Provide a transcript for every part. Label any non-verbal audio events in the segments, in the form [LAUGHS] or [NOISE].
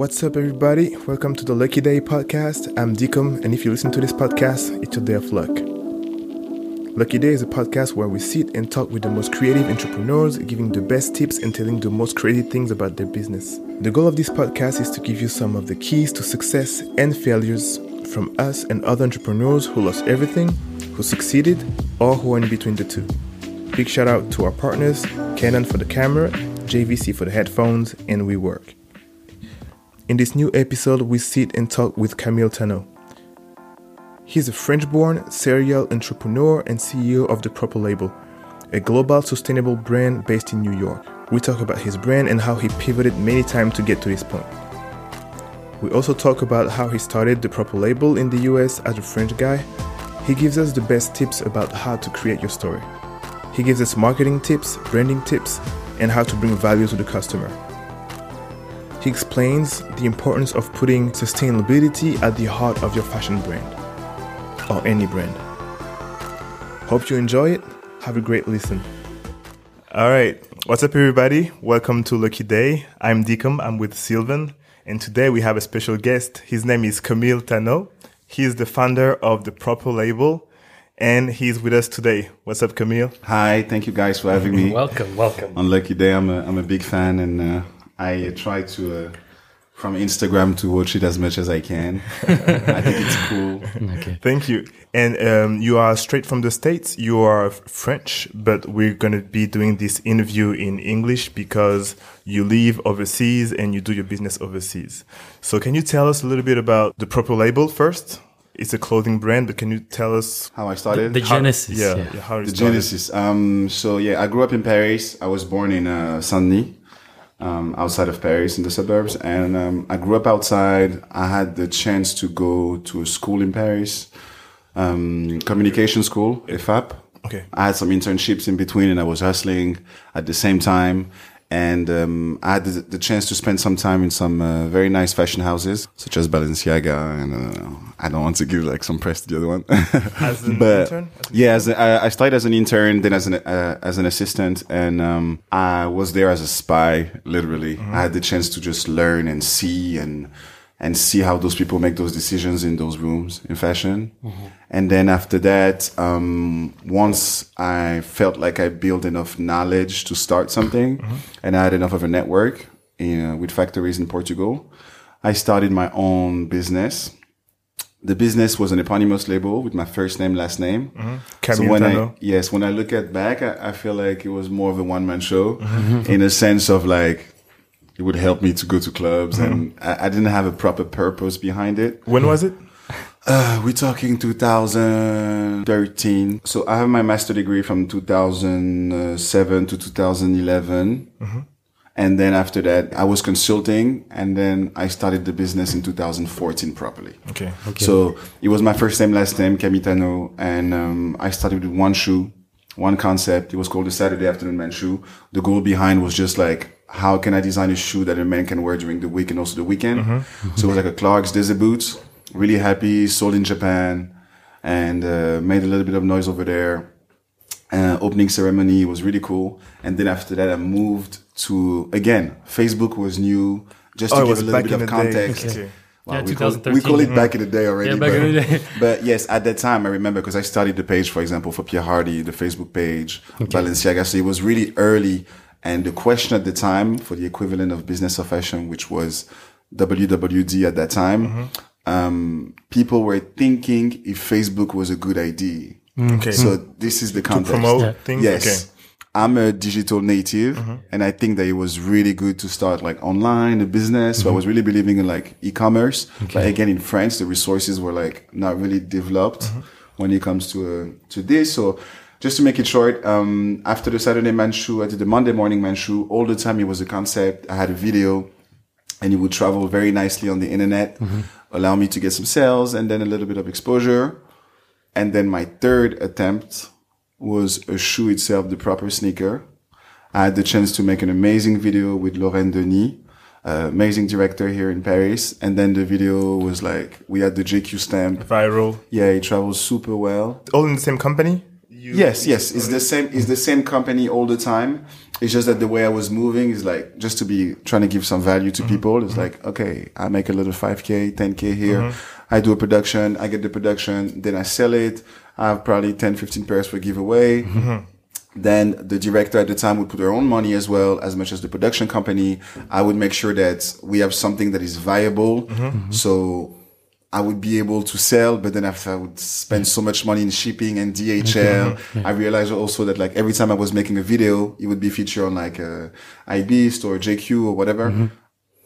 What's up, everybody? Welcome to the Lucky Day podcast. I'm Deacom, and if you listen to this podcast, it's your day of luck. Lucky Day is a podcast where we sit and talk with the most creative entrepreneurs, giving the best tips and telling the most crazy things about their business. The goal of this podcast is to give you some of the keys to success and failures from us and other entrepreneurs who lost everything, who succeeded, or who are in between the two. Big shout out to our partners Canon for the camera, JVC for the headphones, and WeWork. In this new episode, we sit and talk with Camille Tano. He's a French born serial entrepreneur and CEO of The Proper Label, a global sustainable brand based in New York. We talk about his brand and how he pivoted many times to get to this point. We also talk about how he started The Proper Label in the US as a French guy. He gives us the best tips about how to create your story. He gives us marketing tips, branding tips, and how to bring value to the customer. He explains the importance of putting sustainability at the heart of your fashion brand or any brand. Hope you enjoy it. Have a great listen. All right. What's up, everybody? Welcome to Lucky Day. I'm Deacom. I'm with Sylvan. And today we have a special guest. His name is Camille Tano. He is the founder of the Proper Label and he's with us today. What's up, Camille? Hi, thank you guys for having me. [LAUGHS] welcome, welcome. On Lucky Day, I'm a, I'm a big fan and uh, I try to, uh, from Instagram to watch it as much as I can. [LAUGHS] I think it's cool. Okay. Thank you. And um, you are straight from the States. You are French, but we're going to be doing this interview in English because you live overseas and you do your business overseas. So can you tell us a little bit about the proper label first? It's a clothing brand, but can you tell us how I started? The, the how, genesis. Yeah, yeah. how the started. genesis. Um, so yeah, I grew up in Paris. I was born in uh, Saint-Denis um, outside of Paris in the suburbs. And um, I grew up outside. I had the chance to go to a school in Paris, um, communication school, EFAP. Okay. I had some internships in between and I was hustling at the same time and um, I had the, the, chance to spend some time in some uh, very nice fashion houses, such as Balenciaga, and uh, I don't want to give like some press to the other one. [LAUGHS] as an but, intern? yeah, as a, I started as an intern, then as an uh, as an assistant, and um, I was there as a spy. Literally, mm-hmm. I had the chance to just learn and see and and see how those people make those decisions in those rooms in fashion. Mm-hmm. And then after that, um, once I felt like I built enough knowledge to start something mm-hmm. and I had enough of a network in, with factories in Portugal, I started my own business. The business was an eponymous label with my first name, last name. Mm-hmm. So when I, yes, when I look at back, I, I, feel like it was more of a one man show mm-hmm. in a sense of like, it would help me to go to clubs mm-hmm. and I, I, didn't have a proper purpose behind it. When was it? Uh, we're talking 2013. So I have my master degree from 2007 to 2011. Mm-hmm. And then after that, I was consulting and then I started the business in 2014 properly. Okay. okay. So it was my first name, last name, Camille Tano. And, um, I started with one shoe, one concept. It was called the Saturday afternoon man shoe. The goal behind was just like, how can I design a shoe that a man can wear during the week and also the weekend? Mm-hmm. So it was like a Clark's Desert boots. Really happy, sold in Japan, and uh, made a little bit of noise over there. Uh, opening ceremony was really cool. And then after that, I moved to again. Facebook was new. Just to oh, give a little bit of context. [LAUGHS] Okay. Wow, yeah, we, call it, we call it back in the day already. Yeah, back but, in the day. [LAUGHS] but yes, at that time, I remember because I started the page, for example, for Pierre Hardy, the Facebook page, okay. Balenciaga. So it was really early and the question at the time for the equivalent of business of fashion, which was WWD at that time, mm-hmm. um, people were thinking if Facebook was a good idea. Okay. So this is the context. To promote yeah. things. Yes. Okay. I'm a digital native mm-hmm. and I think that it was really good to start like online, a business. Mm-hmm. So I mm-hmm. was really believing in like e-commerce. Okay. But again, in France, the resources were like not really developed mm-hmm. when it comes to, uh, to this. So just to make it short, um, after the Saturday man shoe, I did the Monday morning man shoe. All the time it was a concept. I had a video and it would travel very nicely on the internet, mm-hmm. allow me to get some sales and then a little bit of exposure. And then my third attempt was a shoe itself, the proper sneaker. I had the chance to make an amazing video with Lorraine Denis, uh, amazing director here in Paris. And then the video was like, we had the GQ stamp. Viral. Yeah, it travels super well. All in the same company? You. Yes, yes, it's the same. It's the same company all the time. It's just that the way I was moving is like just to be trying to give some value to people. It's like okay, I make a little five k, ten k here. I do a production. I get the production, then I sell it. I have probably 10, 15 pairs for giveaway. Then the director at the time would put their own money as well, as much as the production company. I would make sure that we have something that is viable. So I would be able to sell, but then after I would spend so much money in shipping and DHL, I realized also that like every time I was making a video, it would be featured on like a Hypebeast or GQ or whatever.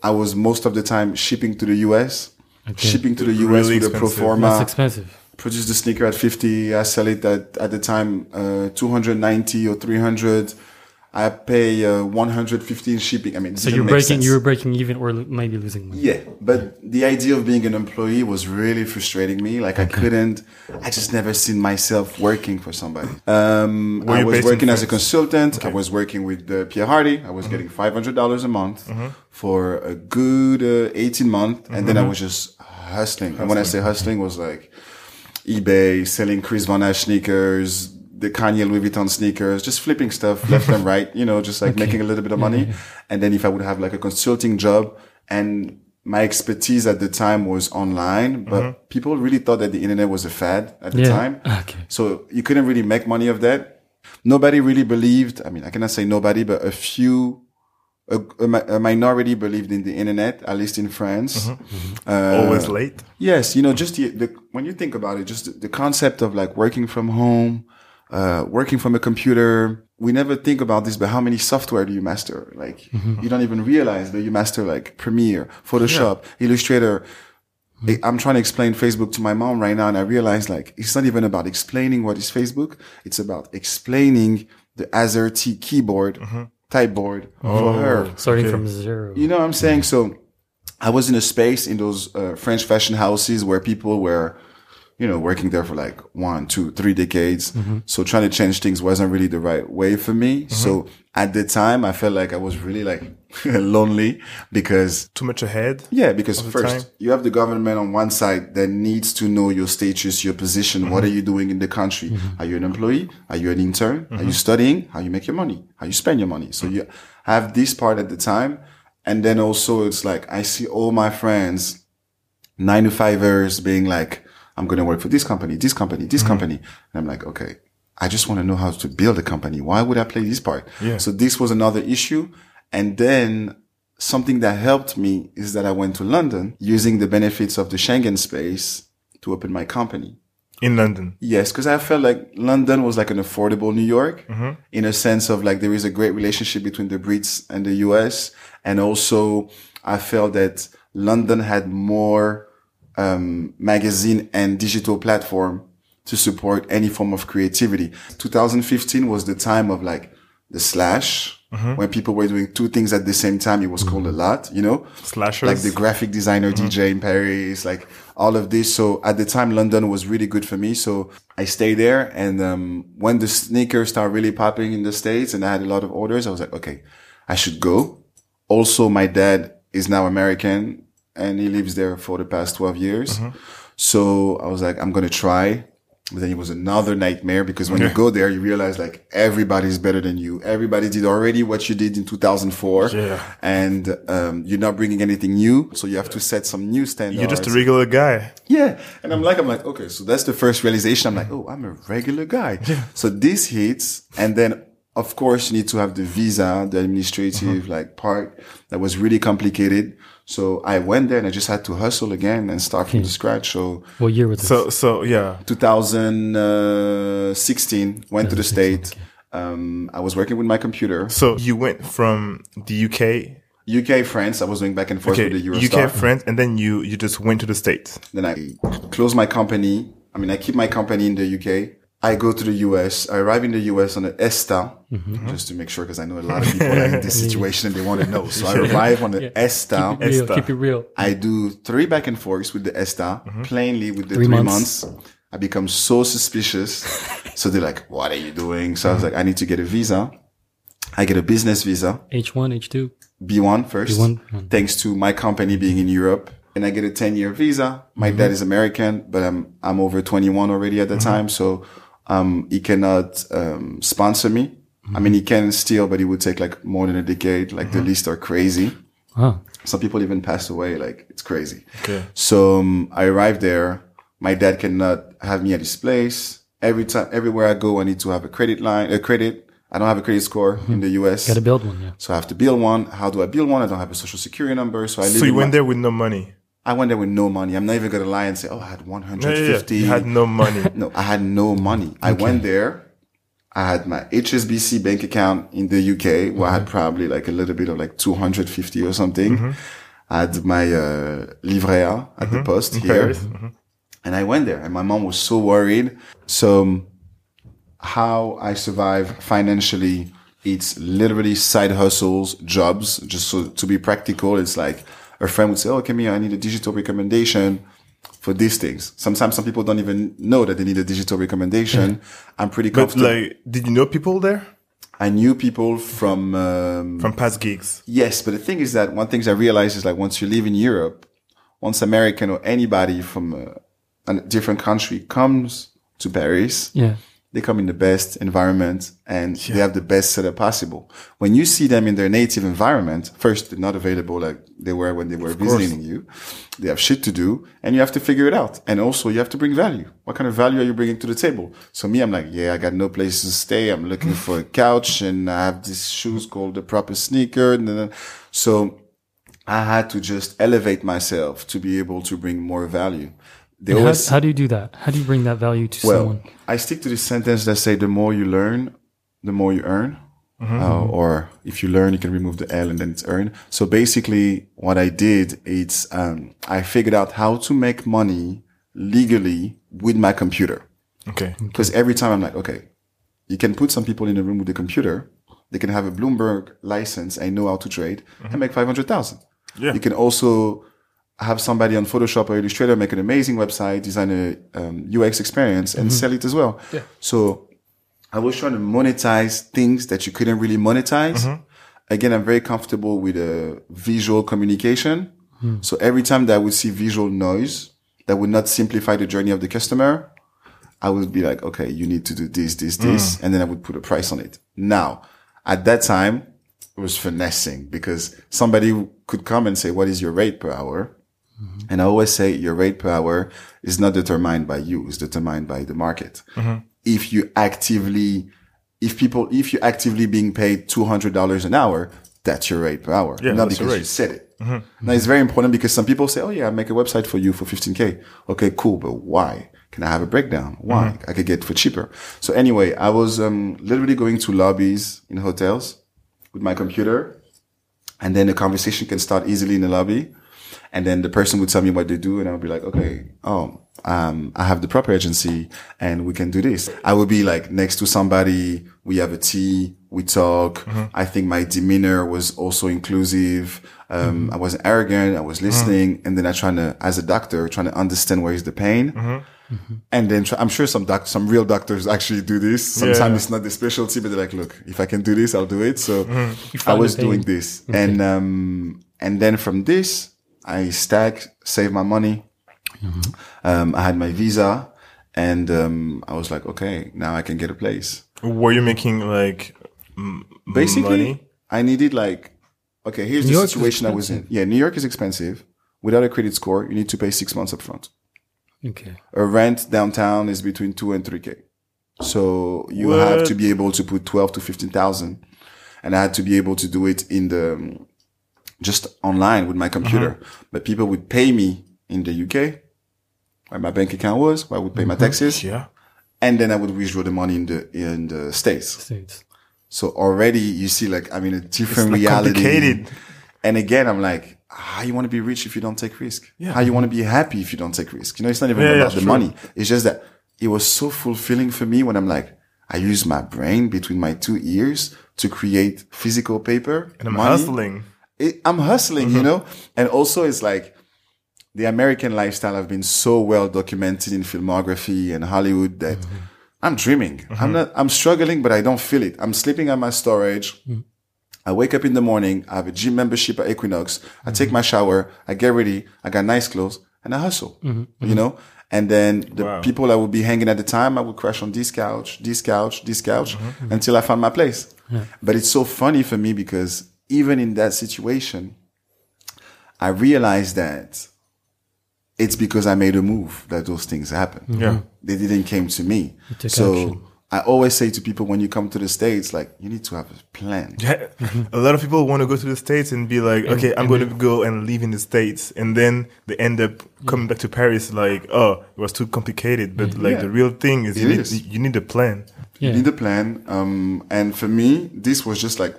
I was most of the time shipping to the US, shipping to the US Really with a pro forma. That's expensive. produce the sneaker at 50 i sell it at, at the time uh, 290 or 300 i pay uh, 150 in shipping. I mean So you're breaking, sense. you were breaking even or maybe losing money. yeah but the idea of being an employee was really frustrating me. Like i couldn't i just never seen myself working for somebody. Um i was working as a consultant. I was working with uh, pierre hardy. I was getting $500 a month for a good uh, 18 month. and then i was just hustling. And when i say hustling was like eBay, selling Kris Van Assche sneakers, the Kanye Louis Vuitton sneakers, just flipping stuff left and [LAUGHS] right, you know, just like making a little bit of money. And then if I would have like a consulting job and my expertise at the time was online, but mm-hmm. people really thought that the internet was a fad at the Yeah. time. [LAUGHS] Okay. So you couldn't really make money of that. Nobody really believed. I mean, I cannot say nobody, but a few, a, a, a minority believed in the internet, at least in France. Mm-hmm. Mm-hmm. Uh, Always late. Yes, you know, just the, the when you think about it, just the, the concept of like working from home, uh, working from a computer. We never think about this, but how many software do you master? Like, you don't even realize that you master like Premiere, Photoshop, Illustrator. I- I'm trying to explain Facebook to my mom right now, and I realize like it's not even about explaining what is Facebook. It's about explaining the AZERTY keyboard, type board for her. Starting Okay. from zero. You know what I'm saying? So I was in a space in those uh, French fashion houses where people were, you know, working there for like one, two, three decades. Mm-hmm. So trying to change things wasn't really the right way for me. Mm-hmm. So at the time, I felt like I was really like [LAUGHS] lonely because Too much ahead. yeah, because first you have the government on one side that needs to know your status, your position. What mm-hmm. are you doing in the country? Are you an employee? Are you an intern? Are you studying? How you make your money? How you spend your money? So you have this part at the time. And then also it's like, I see all my friends, nine to fivers being like, I'm going to work for this company, this company, this mm-hmm. company. And I'm like, okay, I just want to know how to build a company. Why would I play this part? Yeah. So this was another issue. And then something that helped me is that I went to London using the benefits of the Schengen space to open my company. In London. Yes, because I felt like London was like an affordable New York mm-hmm. in a sense of like there is a great relationship between the Brits and the US. And also I felt that London had more um, magazine and digital platform to support any form of creativity. 2015 was the time of like the slash when people were doing two things at the same time. It was called a lot, you know, Slashers. like the graphic designer DJ in Paris, like all of this. So at the time, London was really good for me. So I stayed there. And, um, when the sneakers started really popping in the States and I had a lot of orders, I was like, okay, I should go. Also, my dad is now American and he lives there for the past 12 years. So I was like, I'm going to try. But then it was another nightmare because when you go there, you realize like everybody's better than you. Everybody did already what you did in 2004. Yeah. And, um, you're not bringing anything new. So you have to set some new standards. You're just a regular guy. Yeah. And I'm like, I'm like, okay, so that's the first realization. I'm like, oh, I'm a regular guy. So this hits. And then of course you need to have the visa, the administrative like part that was really complicated. So I went there and I just had to hustle again and start from the scratch. So What year was this? So, so yeah. 2016 went to the state. Um, I was working with my computer. So you went from the UK, UK, France. I was going back and forth okay, with the Eurostar. UK, France, and then you, you just went to the States. Then I close my company. I mean, I keep my company in the UK. I go to the US. I arrive in the US on an ESTA, mm-hmm. just to make sure, because I know a lot of people are in this [LAUGHS] situation and they want to know. So I arrive on the ESTA. keep it real. Keep it real. I do three back and forths with the ESTA, mm-hmm. plainly with the Three three, months. months. I become so suspicious. [LAUGHS] so they're like, what are you doing? So I was mm-hmm. like, I need to get a visa. I get a business visa. H1, H2. B1 first, B1, thanks to my company being in Europe. And I get a 10 year visa. My dad is American, but I'm, I'm over 21 already at the time. So Um, he cannot um, sponsor me. I mean, he can still, but it would take like more than a decade. Like the lists are crazy. Wow. Some people even pass away. Like it's crazy. Okay. So um, I arrived there. My dad cannot have me at his place. Every time, everywhere I go, I need to have a credit line, a credit. I don't have a credit score in the US. Got to build one. Yeah. So I have to build one. How do I build one? I don't have a social security number. So I live So you went my- there with no money. I went there with no money. I'm not even gonna lie and say, oh, I had Yeah, yeah, 150. yeah. You had no money. [LAUGHS] no, I had no money. I went there. I had my HSBC bank account in the UK where I had probably like a little bit of like 250 or something. I had my, uh, livret A at the post here. Paris. Mhm. And I went there and my mom was so worried. So um, how I survive financially, it's literally side hustles, jobs, just so to be practical. It's like a friend would say, Oh, Camille, I need a digital recommendation for these things. Sometimes some people don't even know that they need a digital recommendation. [LAUGHS] I'm pretty But like, did you know people there I knew people from, um, from past gigs? Yes, but the thing is that one thing I realized is like once you live in Europe, once American or anybody from a, a different country comes to Paris, Yeah. They come in the best environment and they have the best setup possible. When you see them in their native environment, first they're not available like they were when they were visiting you. They have shit to do and you have to figure it out. And also you have to bring value. What kind of value are you bringing to the table? So me, I'm like, yeah, I got no place to stay. I'm looking for a [LAUGHS] couch and I have these shoes called the proper sneaker. And then, so I had to just elevate myself to be able to bring more value. And How, always, how do you do that? How do you bring that value to well, someone? I stick to this sentence that say the more you learn, the more you earn. Uh, or if you learn, you can remove the L and then it's earn. So basically what I did, it's, um, I figured out how to make money legally with my computer. Okay. Because every time I'm like, okay, you can put some people in a room with a computer. They can have a Bloomberg license. I know how to trade and make 500,000. Yeah. You can also have somebody on Photoshop or Illustrator make an amazing website, design a um, UX experience and sell it as well. Yeah. So I was trying to monetize things that you couldn't really monetize. Again, I'm very comfortable with uh, visual communication. So every time that I would see visual noise that would not simplify the journey of the customer, I would be like, okay, you need to do this, this, this. And then I would put a price on it. Now, at that time, it was finessing because somebody could come and say, what is your rate per hour? Mm-hmm. And I always say your rate per hour is not determined by you, it's determined by the market. If you actively, if people, if you're actively being paid $200 an hour, that's your rate per hour. Yeah, not because you said it. Now it's very important because some people say, Oh yeah, I make a website for you for 15k. Okay, cool. But why? Can I have a breakdown? Why? I could get for cheaper. So anyway, I was, um, literally going to lobbies in hotels with my computer and then the conversation can start easily in the lobby. And then the person would tell me what they do, and I would be like, okay, oh, um, I have the proper agency, and we can do this. I would be like next to somebody. We have a tea. We talk. I think my demeanor was also inclusive. Um, I wasn't arrogant. I was listening, and then I trying to, as a doctor, trying to understand where is the pain. And then try, I'm sure some doc, some real doctors actually do this. Sometimes Yeah. it's not their specialty, but they're like, look, if I can do this, I'll do it. So I was doing this. And, um, and then from this, I stack, save my money. Um, I had my visa and, um, I was like, okay, now I can get a place. Were you making like m- Basically, money? I needed like, okay, here's New the York situation I was in. Yeah. New York is expensive. Without a credit score, you need to pay six months up front. Okay. a rent downtown is between two and three k. So you have to be able to put twelve to fifteen thousand, and I had to be able to do it in the um, just online with my computer. Uh-huh. But people would pay me in the UK, where my bank account was, where I would pay my mm-hmm. taxes, Yeah. and then I would withdraw the money in the in the states. States. So already you see like I'm in a different like reality. complicated. And again, I'm like, how you want to be rich if you don't take risk? Yeah. How you want to be happy if you don't take risk? You know, it's not even Yeah, yeah, about the true. money. It's just that it was so fulfilling for me when I'm like, I use my brain between my two ears to create physical paper. And I'm money. hustling. It, I'm hustling, you mm-hmm. know? And also it's like the American lifestyle have been so well documented in filmography and Hollywood that mm-hmm. I'm dreaming. I'm mm-hmm. not, I'm struggling, but I don't feel it. I'm sleeping at my storage. Mm. I wake up in the morning. I have a gym membership at Equinox. I take my shower. I get ready. I got nice clothes and I hustle, you know? And then the Wow. people I would be hanging at the time, I would crash on this couch, this couch, this couch until I found my place. But it's so funny for me because even in that situation, I realized that it's because I made a move that those things happen. Yeah. They didn't came to me. So action. I always say to people when you come to the States, like, you need to have a plan. Yeah. [LAUGHS] A lot of people want to go to the States and be like, okay, I'm going to go and live in the States. And then they end up coming back to Paris like, oh, it was too complicated. But like Yeah. the real thing is you It need, you need a plan. Yeah. You need a plan. Um, and for me, this was just like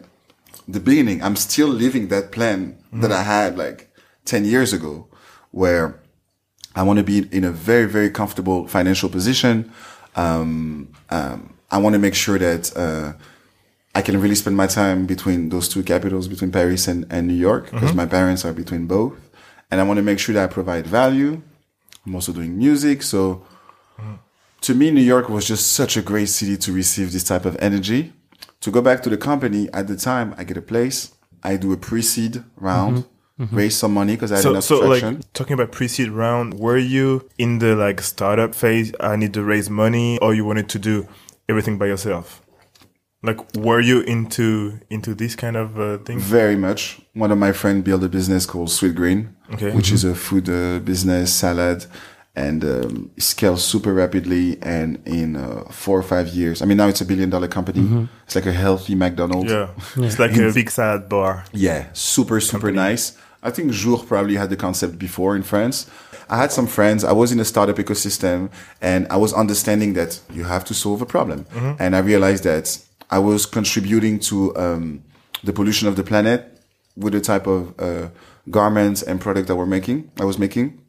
the beginning. I'm still living that plan that I had like 10 years ago where I want to be in a very, very comfortable financial position. Um, um, I want to make sure that, uh, I can really spend my time between those two capitals, between Paris and, and New York, because my parents are between both. And I want to make sure that I provide value. I'm also doing music. So to me, New York was just such a great city to receive this type of energy. To go back to the company at the time, I get a place. I do a pre-seed round, raise some money because I had So, enough so traction. like talking about pre-seed round, were you in the like startup phase? I need to raise money, or you wanted to do everything by yourself? Like, were you into into this kind of uh, thing? Very much. One of my friends built a business called Sweetgreen, Okay. which is a food uh, business, salad, and um, it scales super rapidly. And in uh, four or five years, I mean, now it's a billion dollar company. It's like a healthy McDonald's. Yeah, [LAUGHS] it's like a big salad bar. Yeah, super, super nice. I think Jour probably had the concept before in France. I had some friends. I was in a startup ecosystem and I was understanding that you have to solve a problem. And I realized that I was contributing to um, the pollution of the planet with the type of uh, garments and product that we're making, I was making.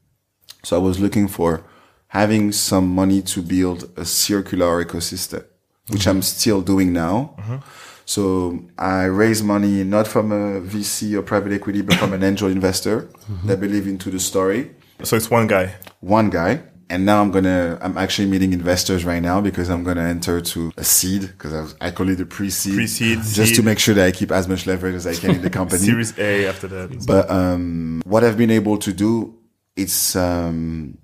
So I was looking for having some money to build a circular ecosystem, which I'm mm-hmm. still doing now. Mm-hmm. So I raise money not from a VC or private equity, but from an [COUGHS] angel investor mm-hmm. that believe into the story. So it's one guy. One guy. And now I'm gonna, I'm actually meeting investors right now because I'm gonna enter to a seed because I, I call it a pre-seed. Pre-seed, Just to make sure that I keep as much leverage as I can in the [LAUGHS] company. Series A after that. But um, what I've been able to do is um,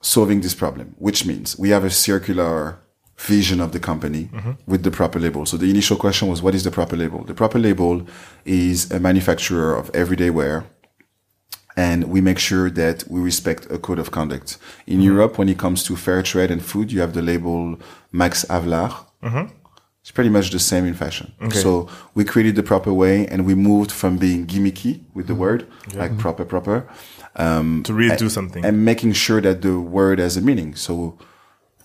solving this problem, which means we have a circular vision of the company mm-hmm. with the proper label. So the initial question was, what is the proper label? The proper label is a manufacturer of everyday wear. And we make sure that we respect a code of conduct. In mm-hmm. Europe, when it comes to fair trade and food, you have the label Max Havelaar. Mm-hmm. It's pretty much the same in fashion. So we created the proper way and we moved from being gimmicky with the mm-hmm. word, like mm-hmm. proper, proper, um, to really do something. and making sure that the word has a meaning. So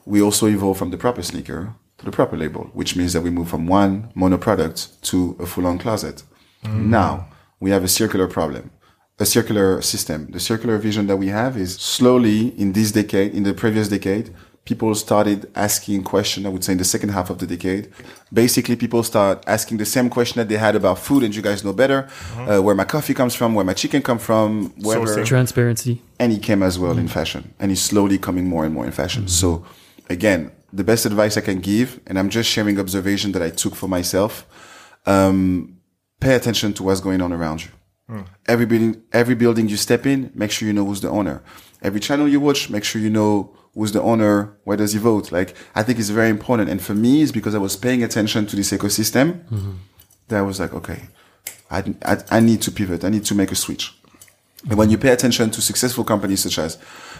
we also evolve from the proper sneaker to the proper label, which means that we move from one mono product to a full on closet. Mm. Now we have a circular problem, a circular system. The circular vision that we have is slowly in this decade, in the previous decade, people started asking questions, I would say in the second half of the decade. Basically, people start asking the same question that they had about food, and you guys know better, uh, where my coffee comes from, where my chicken come from, wherever. Sourcing. Transparency. and he came as well in fashion. And he's slowly coming more and more in fashion. So again the best advice i can give and i'm just sharing observation that i took for myself um, pay attention to what's going on around you. Every building every building you step in make sure you know who's the owner. Every channel you watch make sure you know who's the owner where does he vote like i think it's very important and for me it's because i was paying attention to this ecosystem that i was like okay I, I, I need to pivot i need to make a switch and when you pay attention to successful companies such as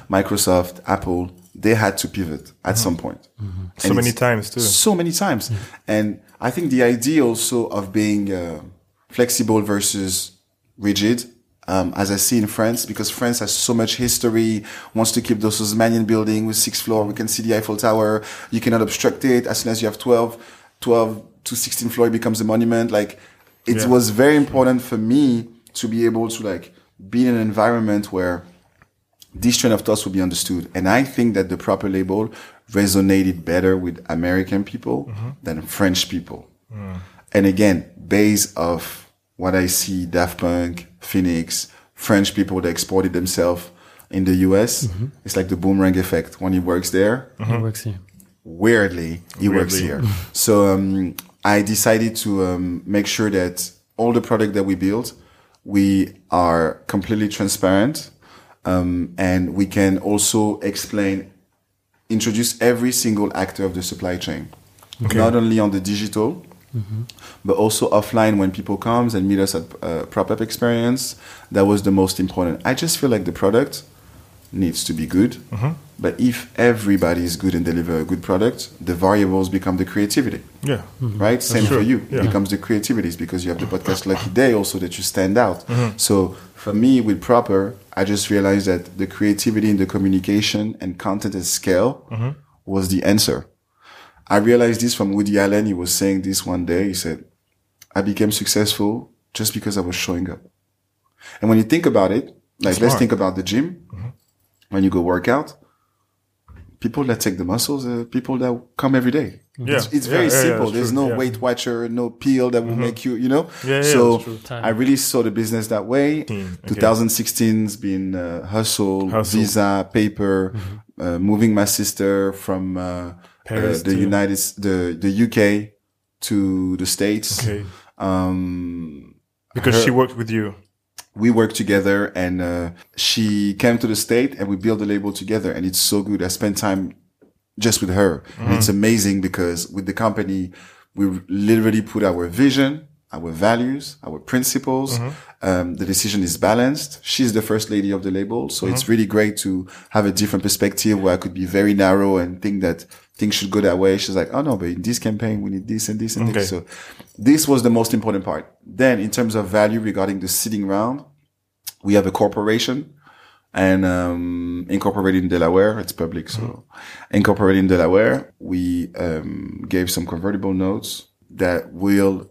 Microsoft, Apple, they had to pivot at some point. so many times too. So many times. And I think the idea also of being uh, flexible versus rigid, um, as I see in France, because France has so much history, wants to keep those Haussmannian building with six floor. We can see the Eiffel Tower. You cannot obstruct it. As soon as you have 12, 12 to 16 floor, it becomes a monument. Like it Yeah. was very important for me to be able to like be in an environment where this train of thoughts will be understood. And I think that the proper label resonated better with American people than French people. And again, base off what I see Daft Punk, Phoenix, French people that exported themselves in the US, it's like the boomerang effect. When he works there, he works here. weirdly, it works here. so um, I decided to um, make sure that all the product that we build, we are completely transparent, um, and we can also explain introduce every single actor of the supply chain, Okay. not only on the digital, but also offline when people comes and meet us at uh, prop up experience. That was the most important. I just feel like the product needs to be good, but if everybody is good and deliver a good product, the variables become the creativity Yeah. right? Same true. for you. Yeah. It becomes the creativities because you have the podcast Lucky Day also that you stand out. Mm-hmm. So for me with Proper, I just realized that the creativity in the communication and content at scale Mm-hmm. was the answer. I realized this from Woody Allen. He was saying this one day. He said, I became successful just because I was showing up. And when you think about it, like let's think about the gym. When you go work out, people that take the muscles are people that come every day. Yeah. It's, it's Yeah, very yeah, yeah, simple. it's There's true. no Yeah. Weight Watcher, no pill that will make you, you know? Yeah, yeah, so that's true. Time. I really saw the business that way. Okay. 2016's been uh, hustle, Hustle. visa, paper, uh, moving my sister from uh, Paris the United, the the UK to the States. Okay. Um, Because her- she worked with you. we worked together and uh, she came to the state and we built the label together and it's so good. I spent time just with her. And it's amazing because with the company we literally put our vision our values our principles. Um, the decision is balanced. She's the first lady of the label. So it's really great to have a different perspective where i could be very narrow and think that things should go that way she's like oh no but in this campaign we need this and this and Okay. this so this was the most important part then in terms of value regarding the sitting round we have a corporation and um, incorporated in Delaware. It's public, so incorporated in Delaware. We um, gave some convertible notes that will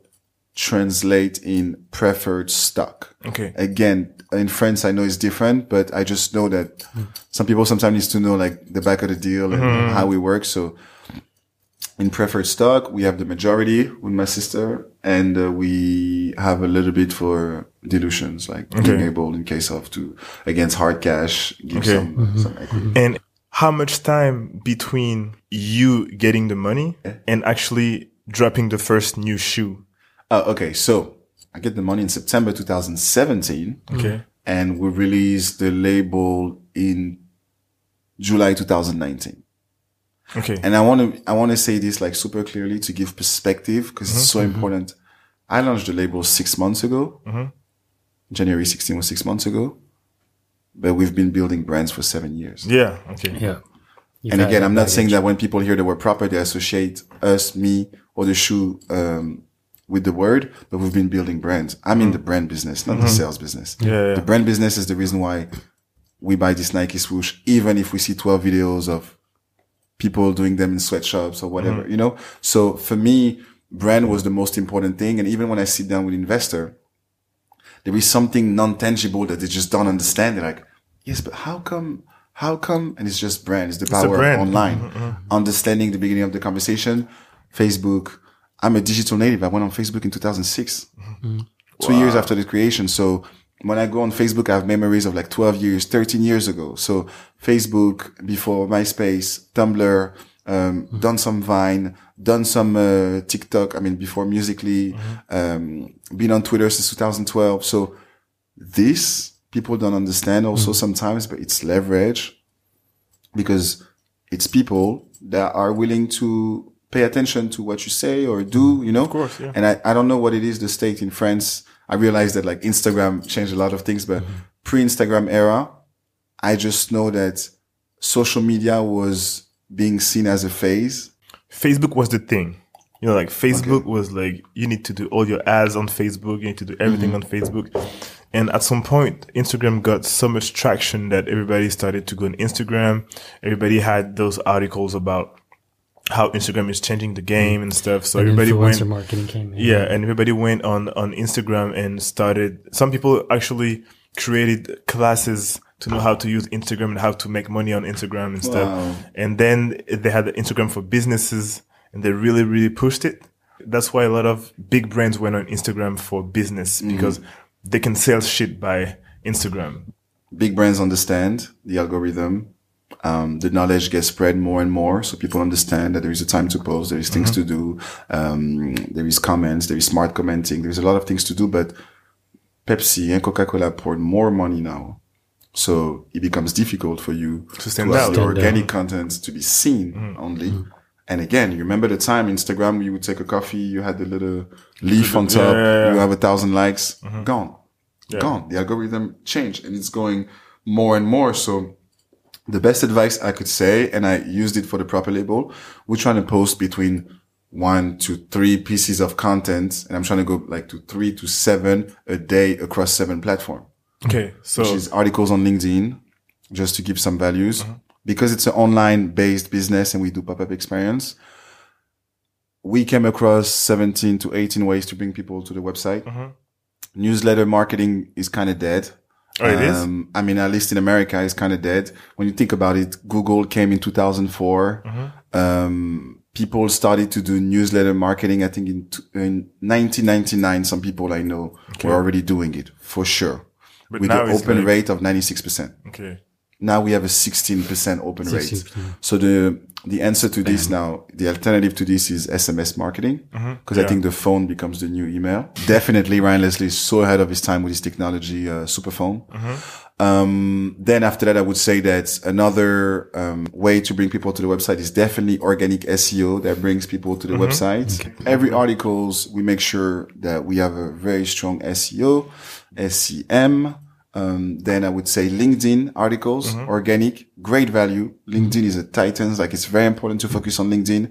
translate in preferred stock. Okay. Again, in France, I know it's different, but I just know that some people sometimes need to know like the back of the deal and mm-hmm. how we work. So in preferred stock, we have the majority with my sister, and uh, we have a little bit for dilutions, like being Okay. able, in case of, to against hard cash, give Okay. some mm-hmm. some equity. Mm-hmm. And how much time between you getting the money and actually dropping the first new shoe? Uh, okay, so I get the money in September 2017, Okay. and we released the label in July 2019. Okay. And I want to, I want to say this like super clearly to give perspective because it's so important. I launched the label six months ago. January 16 was six months ago, but we've been building brands for seven years. yeah. Okay. Yeah. You've And again, I'm not saying that when people hear the word proper, they associate us, me, or the shoe, um, with the word, but we've been building brands. I'm in the brand business, not the sales business. Mm-hmm. Yeah, yeah. The brand business is the reason why we buy this Nike swoosh, even if we see 12 videos of people doing them in sweatshops or whatever, Mm-hmm. you know? So for me, brand was the most important thing. And even when I sit down with investor, there is something non-tangible that they just don't understand. They're like, yes, but how come, how come? And it's just brand. It's the power of online. Understanding the beginning of the conversation, Facebook. I'm a digital native. I went on Facebook in 2006, two years after the creation. So when I go on Facebook, I have memories of like 12 years, 13 years ago. So Facebook before MySpace, Tumblr, um, done some Vine, done some uh, TikTok. I mean, before Musically, um, been on Twitter since 2012. So this people don't understand also sometimes, but it's leverage because it's people that are willing to pay attention to what you say or do, mm-hmm. you know? Of course, yeah. And I, I don't know what it is, the state in France. I realized that like Instagram changed a lot of things, but mm-hmm. pre-Instagram era, I just know that social media was being seen as a phase. Facebook was the thing. You know, like Facebook was like, you need to do all your ads on Facebook. You need to do everything mm-hmm. on Facebook. And at some point, Instagram got so much traction that everybody started to go on Instagram. Everybody had those articles about how Instagram is changing the mm. game and stuff. So And everybody went, marketing came in. yeah, and everybody went on, on Instagram and started, some people actually created classes to know how to use Instagram and how to make money on Instagram and stuff. Wow. And then they had the Instagram for businesses and they really, really pushed it. That's why a lot of big brands went on Instagram for business mm. because they can sell shit by Instagram. big brands understand the algorithm. Um, the knowledge gets spread more and more, so people understand that there is a time to post, there is things to do, um, there is comments, there is smart commenting, there's a lot of things to do. But Pepsi and Coca Cola poured more money now, So it becomes difficult for you To stand out. Stand organic out. content to be seen Mm-hmm. only. And again, you remember the time Instagram, you would take a coffee, you had the little leaf on top, yeah, yeah. Mm-hmm. you have a thousand likes, gone, Yeah. gone. The algorithm changed and it's going more and more. So the best advice I could say, and I used it for the proper label, we're trying to post between one to three pieces of content. And I'm trying to go like to three to seven a day across seven platforms Okay. So which is articles on LinkedIn, just to give some values. Uh-huh. Because it's an online based business and we do pop up experience, we came across 17 to 18 ways to bring people to the website. Uh-huh. Newsletter marketing is kind of dead. Oh, it is? Um, I mean, at least in America, it's kind of dead. When you think about it, Google came in 2004. Uh-huh. Um, people started to do newsletter marketing. I think in, t- in 1999, some people I know were already doing it for sure But with now an open like- rate of 96%. okay. Now we have a 16% open rate. 16%. So the, the answer to this now, the alternative to this is SMS marketing. Because Mm-hmm. Yeah. I think the phone becomes the new email. Definitely Ryan Leslie is so ahead of his time with his technology, uh, superphone. Mm-hmm. Um, then after that, I would say that another, um, way to bring people to the website is definitely organic SEO that brings people to the Mm-hmm. website. Every articles, we make sure that we have a very strong SEO, SEM, um, then I would say LinkedIn articles, organic, great value. LinkedIn is a titans. Like it's very important to focus on LinkedIn.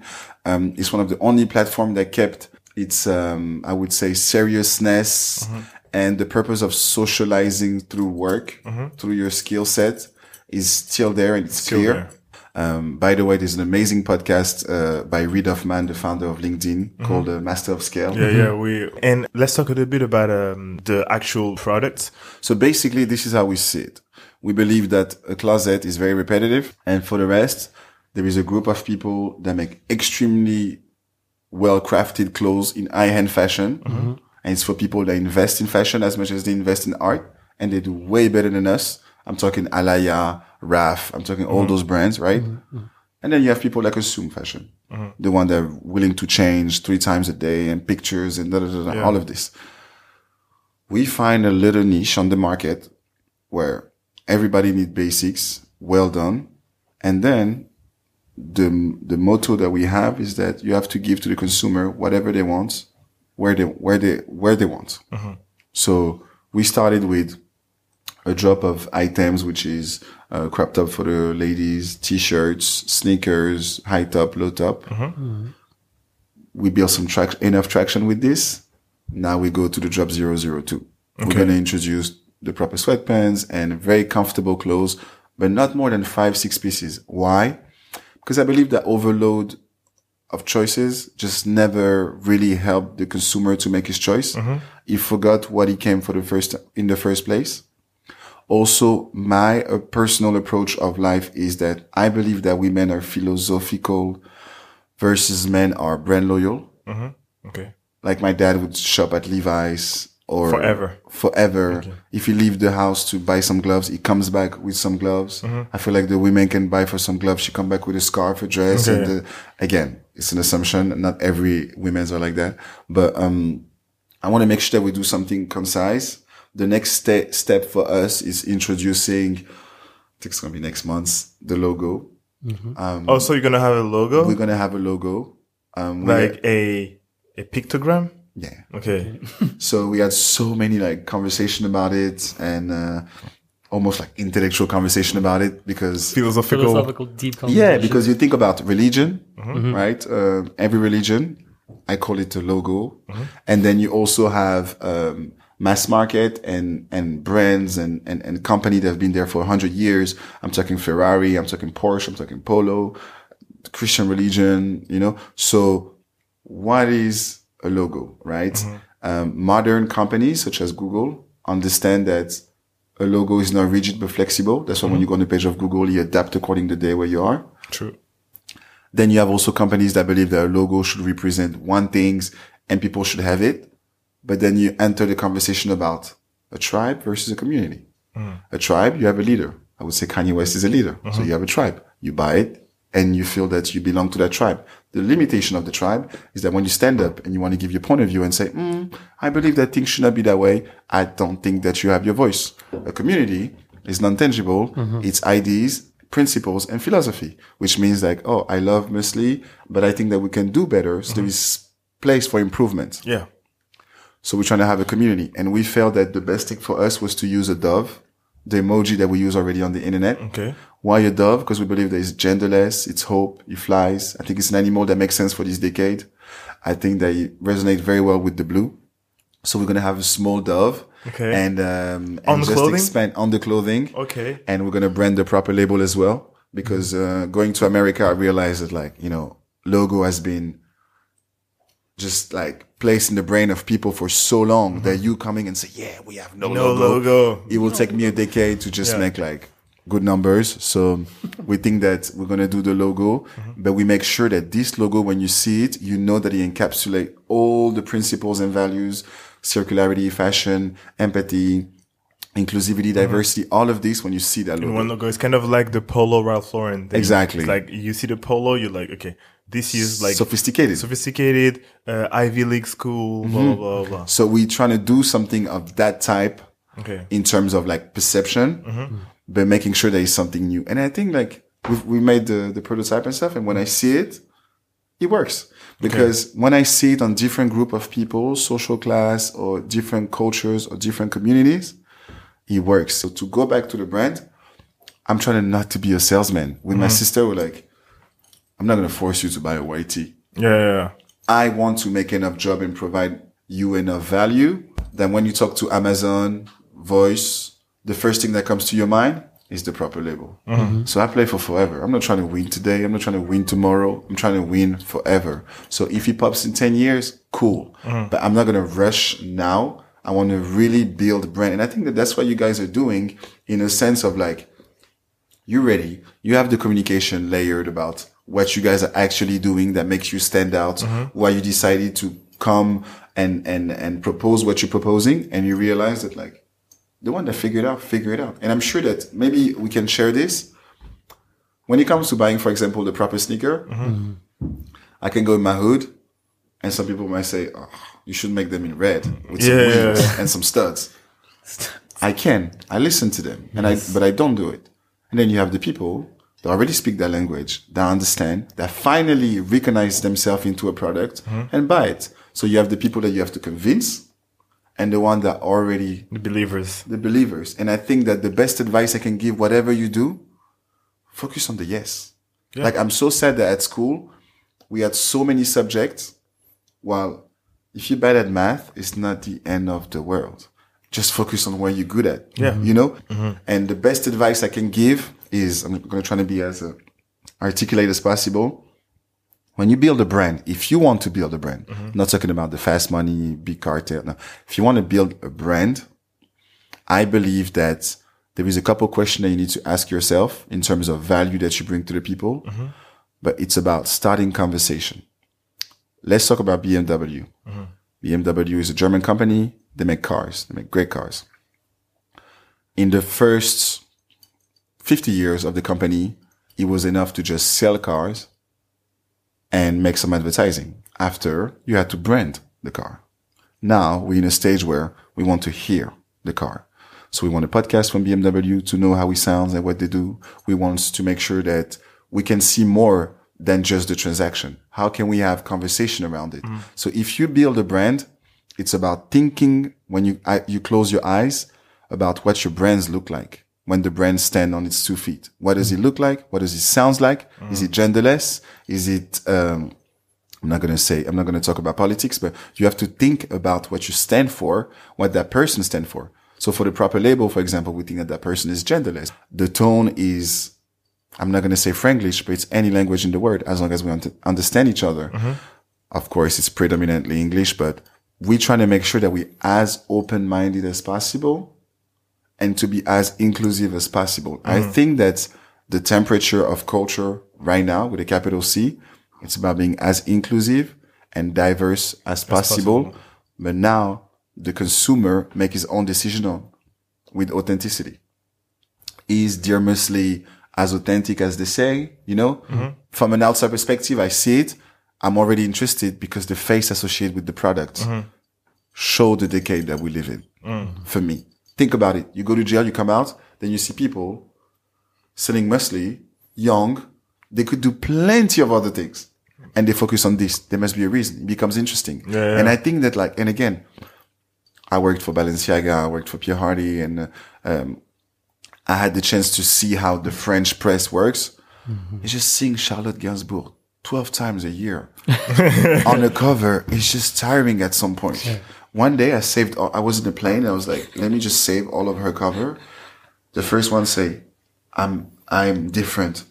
Um, it's one of the only platform that kept its, um, I would say seriousness and the purpose of socializing through work, through your skill set is still there and it's Still clear. there. Um, by the way, there's an amazing podcast, uh, by Reid Hoffman, the founder of LinkedIn Mm-hmm. called uh, Master of Scale. Yeah, yeah. We and let's talk a little bit about um, the actual product. So basically, this is how we see it. We believe that a closet is very repetitive. And for the rest, there is a group of people that make extremely well crafted clothes in high end fashion. And it's for people that invest in fashion as much as they invest in art. And they do way better than us. I'm talking Alaïa, Raf. I'm talking all mm-hmm. those brands, right? Mm-hmm. Mm-hmm. And then you have people that consume fashion. The one that are willing to change three times a day and pictures and da, da, da, Yeah. all of this. We find a little niche on the market where everybody need basics, well done. And then the, the motto that we have is that you have to give to the consumer whatever they want, where they, where they, where they want. So we started with a drop of items, which is uh, crop top for the ladies, t-shirts, sneakers, high top, low top. Mm-hmm. Mm-hmm. We built some track, enough traction with this. Now we go to the drop 002. We're going to introduce the proper sweatpants and very comfortable clothes, but not more than five, six pieces. Why? Because I believe that overload of choices just never really helped the consumer to make his choice. Mm-hmm. He forgot what he came for the first, in the first place. Also, my uh, personal approach of life is that I believe that women are philosophical versus men are brand loyal. Okay. Like my dad would shop at Levi's or Forever. forever. If he leave the house to buy some gloves, he comes back with some gloves. Mm-hmm. I feel like the women can buy for some gloves. She come back with a scarf, a dress. Okay. And the, again, it's an assumption. Not every women's are like that, but, um, I want to make sure that we do something concise. The next ste- step for us is introducing, I think it's going to be next month, the logo. Oh, so you're gonna have a logo, We're going to have a logo. Um, like a a pictogram. yeah. Okay. [LAUGHS] [LAUGHS] So we had so many like conversation about it and, uh, almost like intellectual conversation about it because Philosophical. Philosophical deep conversation. yeah, because you think about religion, right? Uh, every religion, I call it a logo. And then you also have, um, mass market and, and brands and, and, and company that have been there for a hundred years. I'm talking Ferrari. I'm talking Porsche. I'm talking Polo, Christian religion, you know? So what is a logo, right? Um, modern companies such as Google understand that a logo is not rigid but flexible. That's why when you go on the page of Google, you adapt according to the day where you are. True. Then you have also companies that believe that a logo should represent one things and people should have it. But then you enter the conversation about a tribe versus a community. Mm. A tribe, you have a leader. I would say Kanye West is a leader. So mm-hmm. you have a tribe. You buy it and you feel that you belong to that tribe. The limitation of the tribe is that when you stand up and you want to give your point of view and say, mm, I believe that things should not be that way. I don't think that you have your voice. A community, is non-tangible. Mm-hmm. It's ideas, principles, and philosophy, which means like, oh, I love Musli, but I think that we can do better. So mm-hmm. there is place for improvement. Yeah. So we're trying to have a community and we felt that the best thing for us was to use a dove, the emoji that we use already on the internet. Okay. Why a dove? Because we believe that it's genderless, it's hope, it flies. I think it's an animal that makes sense for this decade. I think that it resonates very well with the blue. So we're going to have a small dove Okay. and, um, On the just clothing? expand on the clothing. Okay. And we're going to brand the proper label as well because, uh, going to America, I realized that like, you know, logo has been just like placed in the brain of people for so long that you coming and say, yeah, we have no, Mm-hmm. No logo. logo. It will take me a decade to just Yeah. make like good numbers. So we think that we're going to do the logo, Mm-hmm. but we make sure that this logo, when you see it, you know that it encapsulates all the principles and values, circularity, fashion, empathy, inclusivity, diversity, all of this when you see that logo. Mm-hmm. In one logo, it's kind of like the polo Ralph Lauren. Thing. Exactly. It's like you see the polo, you're like, okay, this is like sophisticated. sophisticated, uh, Ivy League school, blah, Mm-hmm. blah, blah, blah. so we're trying to do something of that type Okay. in terms of like perception, but making sure there is something new. And I think like we've, we made the, the prototype and stuff. And when I see it, it works because when I see it on different group of people, social class or different cultures or different communities, it works. So to go back to the brand, I'm trying to not to be a salesman. With my sister, we're like, I'm not going to force you to buy a white tee. Yeah, yeah, yeah. I want to make enough job and provide you enough value Then when you talk to Amazon, Voice, the first thing that comes to your mind is the proper label. Mm-hmm. So I play for forever. I'm not trying to win today. I'm not trying to win tomorrow. I'm trying to win forever. So if he pops in 10 years, cool. Mm-hmm. But I'm not going to rush now. I want to really build brand. And I think that that's what you guys are doing in a sense of like, you're ready. You have the communication layered about what you guys are actually doing that makes you stand out, mm-hmm. why you decided to come and, and, and propose what you're proposing. And you realize that like the one that figured it out, figure it out. And I'm sure that maybe we can share this. When it comes to buying, for example, the proper sneaker, mm-hmm. I can go in my hood and some people might say, oh, you should make them in red with some Yeah, yeah, wheels yeah. and some studs. [LAUGHS] I can. I listen to them, and I but I don't do it. And then you have the people that already speak that language, that understand, that finally recognize themselves into a product mm-hmm. and buy it. So you have the people that you have to convince, and the one that already The believers. the believers. And I think that the best advice I can give, whatever you do, focus on the yes. Like I'm so sad that at school we had so many subjects. Well, if you're bad at math, it's not the end of the world. Just focus on what you're good at. Yeah. You know? Mm-hmm. And the best advice I can give is I'm going to try to be as uh, articulate as possible. When you build a brand, if you want to build a brand, mm-hmm. not talking about the fast money, big cartel. No. If you want to build a brand, I believe that there is a couple questions that you need to ask yourself in terms of value that you bring to the people, mm-hmm. but it's about starting conversation. Let's talk about BMW. Mm-hmm. BMW is a German company. They make cars. They make great cars. In the first 50 years of the company, it was enough to just sell cars and make some advertising. After you had to brand the car. Now we're in a stage where we want to hear the car. So we want a podcast from BMW to know how it sounds and what they do. We want to make sure that we can see more than just the transaction. How can we have conversation around it? Mm. So if you build a brand, it's about thinking when you, I, you close your eyes about what your brands look like when the brand stand on its two feet. What does it look like? What does it sound like? Is it genderless? Is it, um, I'm not going to say, I'm not going to talk about politics, but you have to think about what you stand for, what that person stand for. So for the proper label, for example, we think that that person is genderless. The tone is, I'm not going to say Franglish, but it's any language in the world as long as we un- understand each other. Of course, it's predominantly English, but we're trying to make sure that we're as open-minded as possible and to be as inclusive as possible. I mm. think that the temperature of culture right now with a capital C, it's about being as inclusive and diverse as, possible. possible. But now the consumer make his own decision on with authenticity. Is Dear Musli as authentic as they say? You know, mm-hmm. from an outside perspective, I see it. I'm already interested because the face associated with the product mm-hmm. show the decade that we live in. Mm. For me, think about it. You go to jail, you come out. Then you see people selling muesli, young, they could do plenty of other things. And they focus on this. There must be a reason. It becomes interesting. Yeah, yeah. And I think that like, and again, I worked for Balenciaga, I worked for Pierre Hardy, and uh, um, I had the chance to see how the French press works. It's just seeing Charlotte Gainsbourg 12 times a year [LAUGHS] on the cover. It's just tiring at some point. One day I saved, all- I was in the plane. I was like, let me just save all of her cover. The first one say, I'm, I'm different.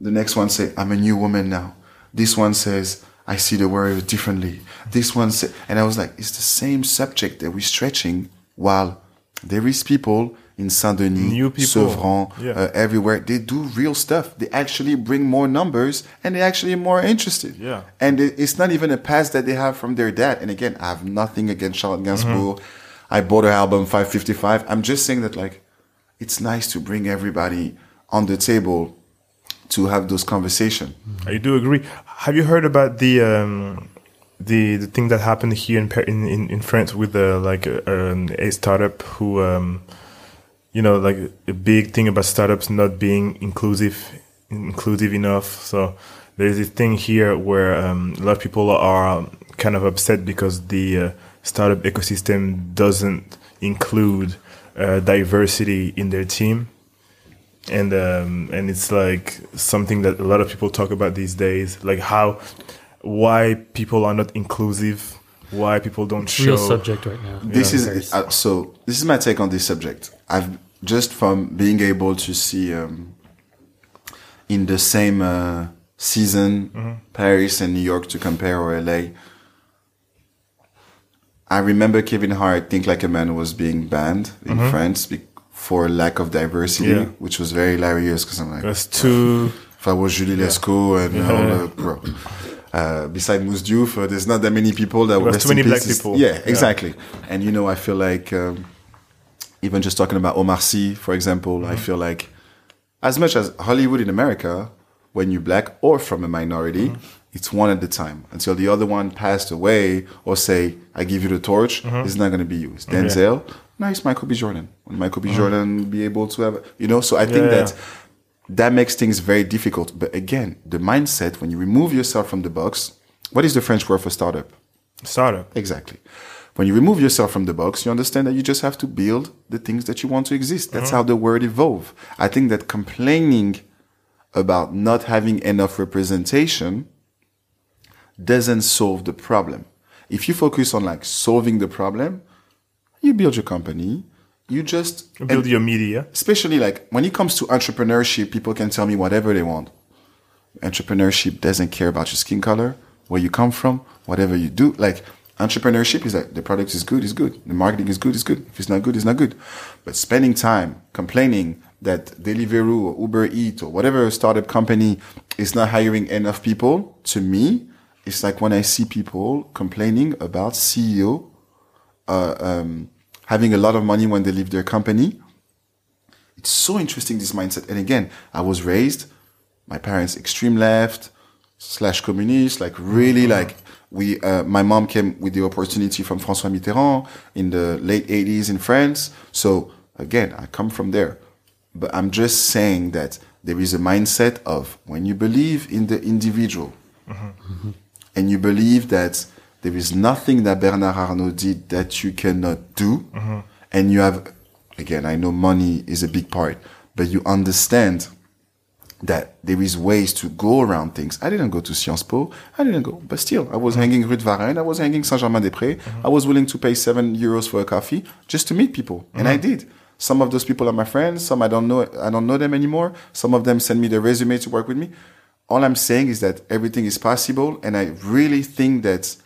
The next one say, I'm a new woman now. This one says, I see the world differently. This one say, and I was like, it's the same subject that we're stretching while there is people in Saint-Denis, New people. Sevran, Yeah. uh, everywhere. They do real stuff. They actually bring more numbers and they actually are more interested. Yeah. And it- it's not even a past that they have from their dad. And again, I have nothing against Charlotte Gainsbourg. Mm-hmm. I bought her album 555. I'm just saying that like, it's nice to bring everybody on the table to have those conversations. I do agree. Have you heard about the um, the the thing that happened here in in, in, France with the like uh, um, a startup who um, you know like a big thing about startups not being inclusive inclusive enough. So there's this thing here where um, a lot of people are um, kind of upset because the uh, startup ecosystem doesn't include uh, diversity in their team and um, and it's like something that a lot of people talk about these days, like how why people are not inclusive, why people don't show. Real subject right now. This Yeah. is uh, so. This is my take on this subject. I've just from being able to see um, in the same uh, season Paris and New York to compare or LA. I remember Kevin Hart, Think Like a Man, was being banned in France be- for lack of diversity, Yeah. which was very hilarious because I'm like, That's too. if I was Julie Lescaut and all the, bro. Uh, beside Mouss Diouf, uh, there's not that many people that were. There's too many black people. Yeah, Yeah. exactly. And you know, I feel like um, even just talking about Omar Sy, for example, Mm-hmm. I feel like as much as Hollywood in America, when you're black or from a minority, Mm-hmm. it's one at a time until the other one passed away or say, I give you the torch, Mm-hmm. it's not going to be you. It's Denzel. No, it's Michael B. Jordan. When Michael B. Jordan be able to have, you know, so I think Mm-hmm. Yeah, that that makes things very difficult. But again, the mindset, when you remove yourself from the box, what is the French word for startup? Startup. Exactly. When you remove yourself from the box, you understand that you just have to build the things that you want to exist. That's mm-hmm. how the word evolve. I think that complaining about not having enough representation doesn't solve the problem. If you focus on like solving the problem, you build your company, you just Build your media. especially like when it comes to entrepreneurship, people can tell me whatever they want. Entrepreneurship doesn't care about your skin color, where you come from, whatever you do. Like entrepreneurship is that the product is good, is good. The marketing is good, is good. If it's not good, it's not good. But spending time complaining that Deliveroo or Uber Eats or whatever startup company is not hiring enough people, to me, it's like when I see people complaining about CEO uh, um, having a lot of money when they leave their company. It's so interesting this mindset. And again, I was raised, my parents extreme left slash communist, like really mm-hmm. like we. Uh, my mom came with the opportunity from François Mitterrand in the late '80s in France. So again, I come from there, but I'm just saying that there is a mindset of when you believe in the individual mm-hmm. and you believe that there is nothing that Bernard Arnault did that you cannot do, mm-hmm. and you have, again, I know money is a big part, but you understand that there is ways to go around things. I didn't go to Sciences Po, I didn't go, but still, I was hanging Rue de Varennes, I was hanging Saint-Germain-des-Prés, mm-hmm. I was willing to pay seven euros for a coffee just to meet people, and I mm-hmm. did. Some of those people are my friends, some I don't know, I don't know them anymore. Some of them send me their resume to work with me. All I'm saying is that everything is possible, and I really think that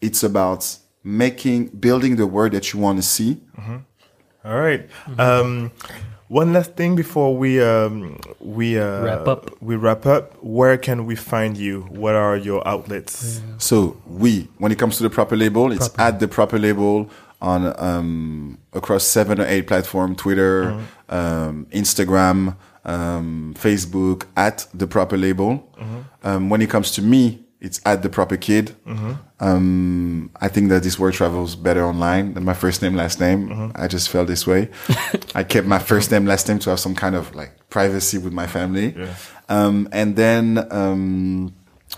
it's about making building the world that you want to see. Mm-hmm. All right. Um, one last thing before we um, we uh, Wrap up. We wrap up. Where can we find you? What are your outlets? So we, when it comes to the proper label, it's at the proper label on um, across seven or eight platform: Twitter, um, Instagram, um, Facebook. At the proper label. Um, when it comes to me, it's at the proper kid. Um, I think that this word travels better online than my first name, last name. I just felt this way. [LAUGHS] I kept my first name, last name to have some kind of like privacy with my family. Yeah. Um, and then, um,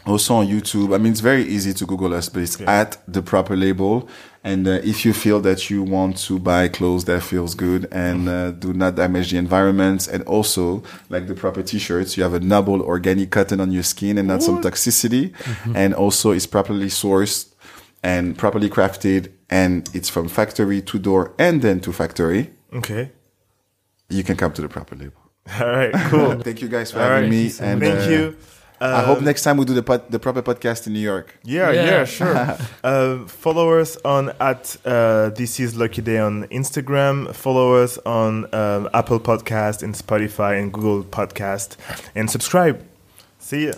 also on YouTube. I mean, it's very easy to Google us, but it's at the proper label. And uh, if you feel that you want to buy clothes that feels good and uh, do not damage the environment, and also like the proper t-shirts, you have a noble organic cotton on your skin and not some toxicity, and also it's properly sourced and properly crafted, and it's from factory to door and then to factory. Okay. You can come to the proper label. All right. Cool. [LAUGHS] Thank you guys for All having right. me. and Thank uh, you. I hope Um, next time we do the pod, the proper podcast in New York. Yeah, yeah, Yeah. [LAUGHS] sure. uh, follow us on at uh, this is Lucky Day on Instagram. Follow us on um, Apple Podcast and Spotify and Google Podcast, and subscribe. See ya.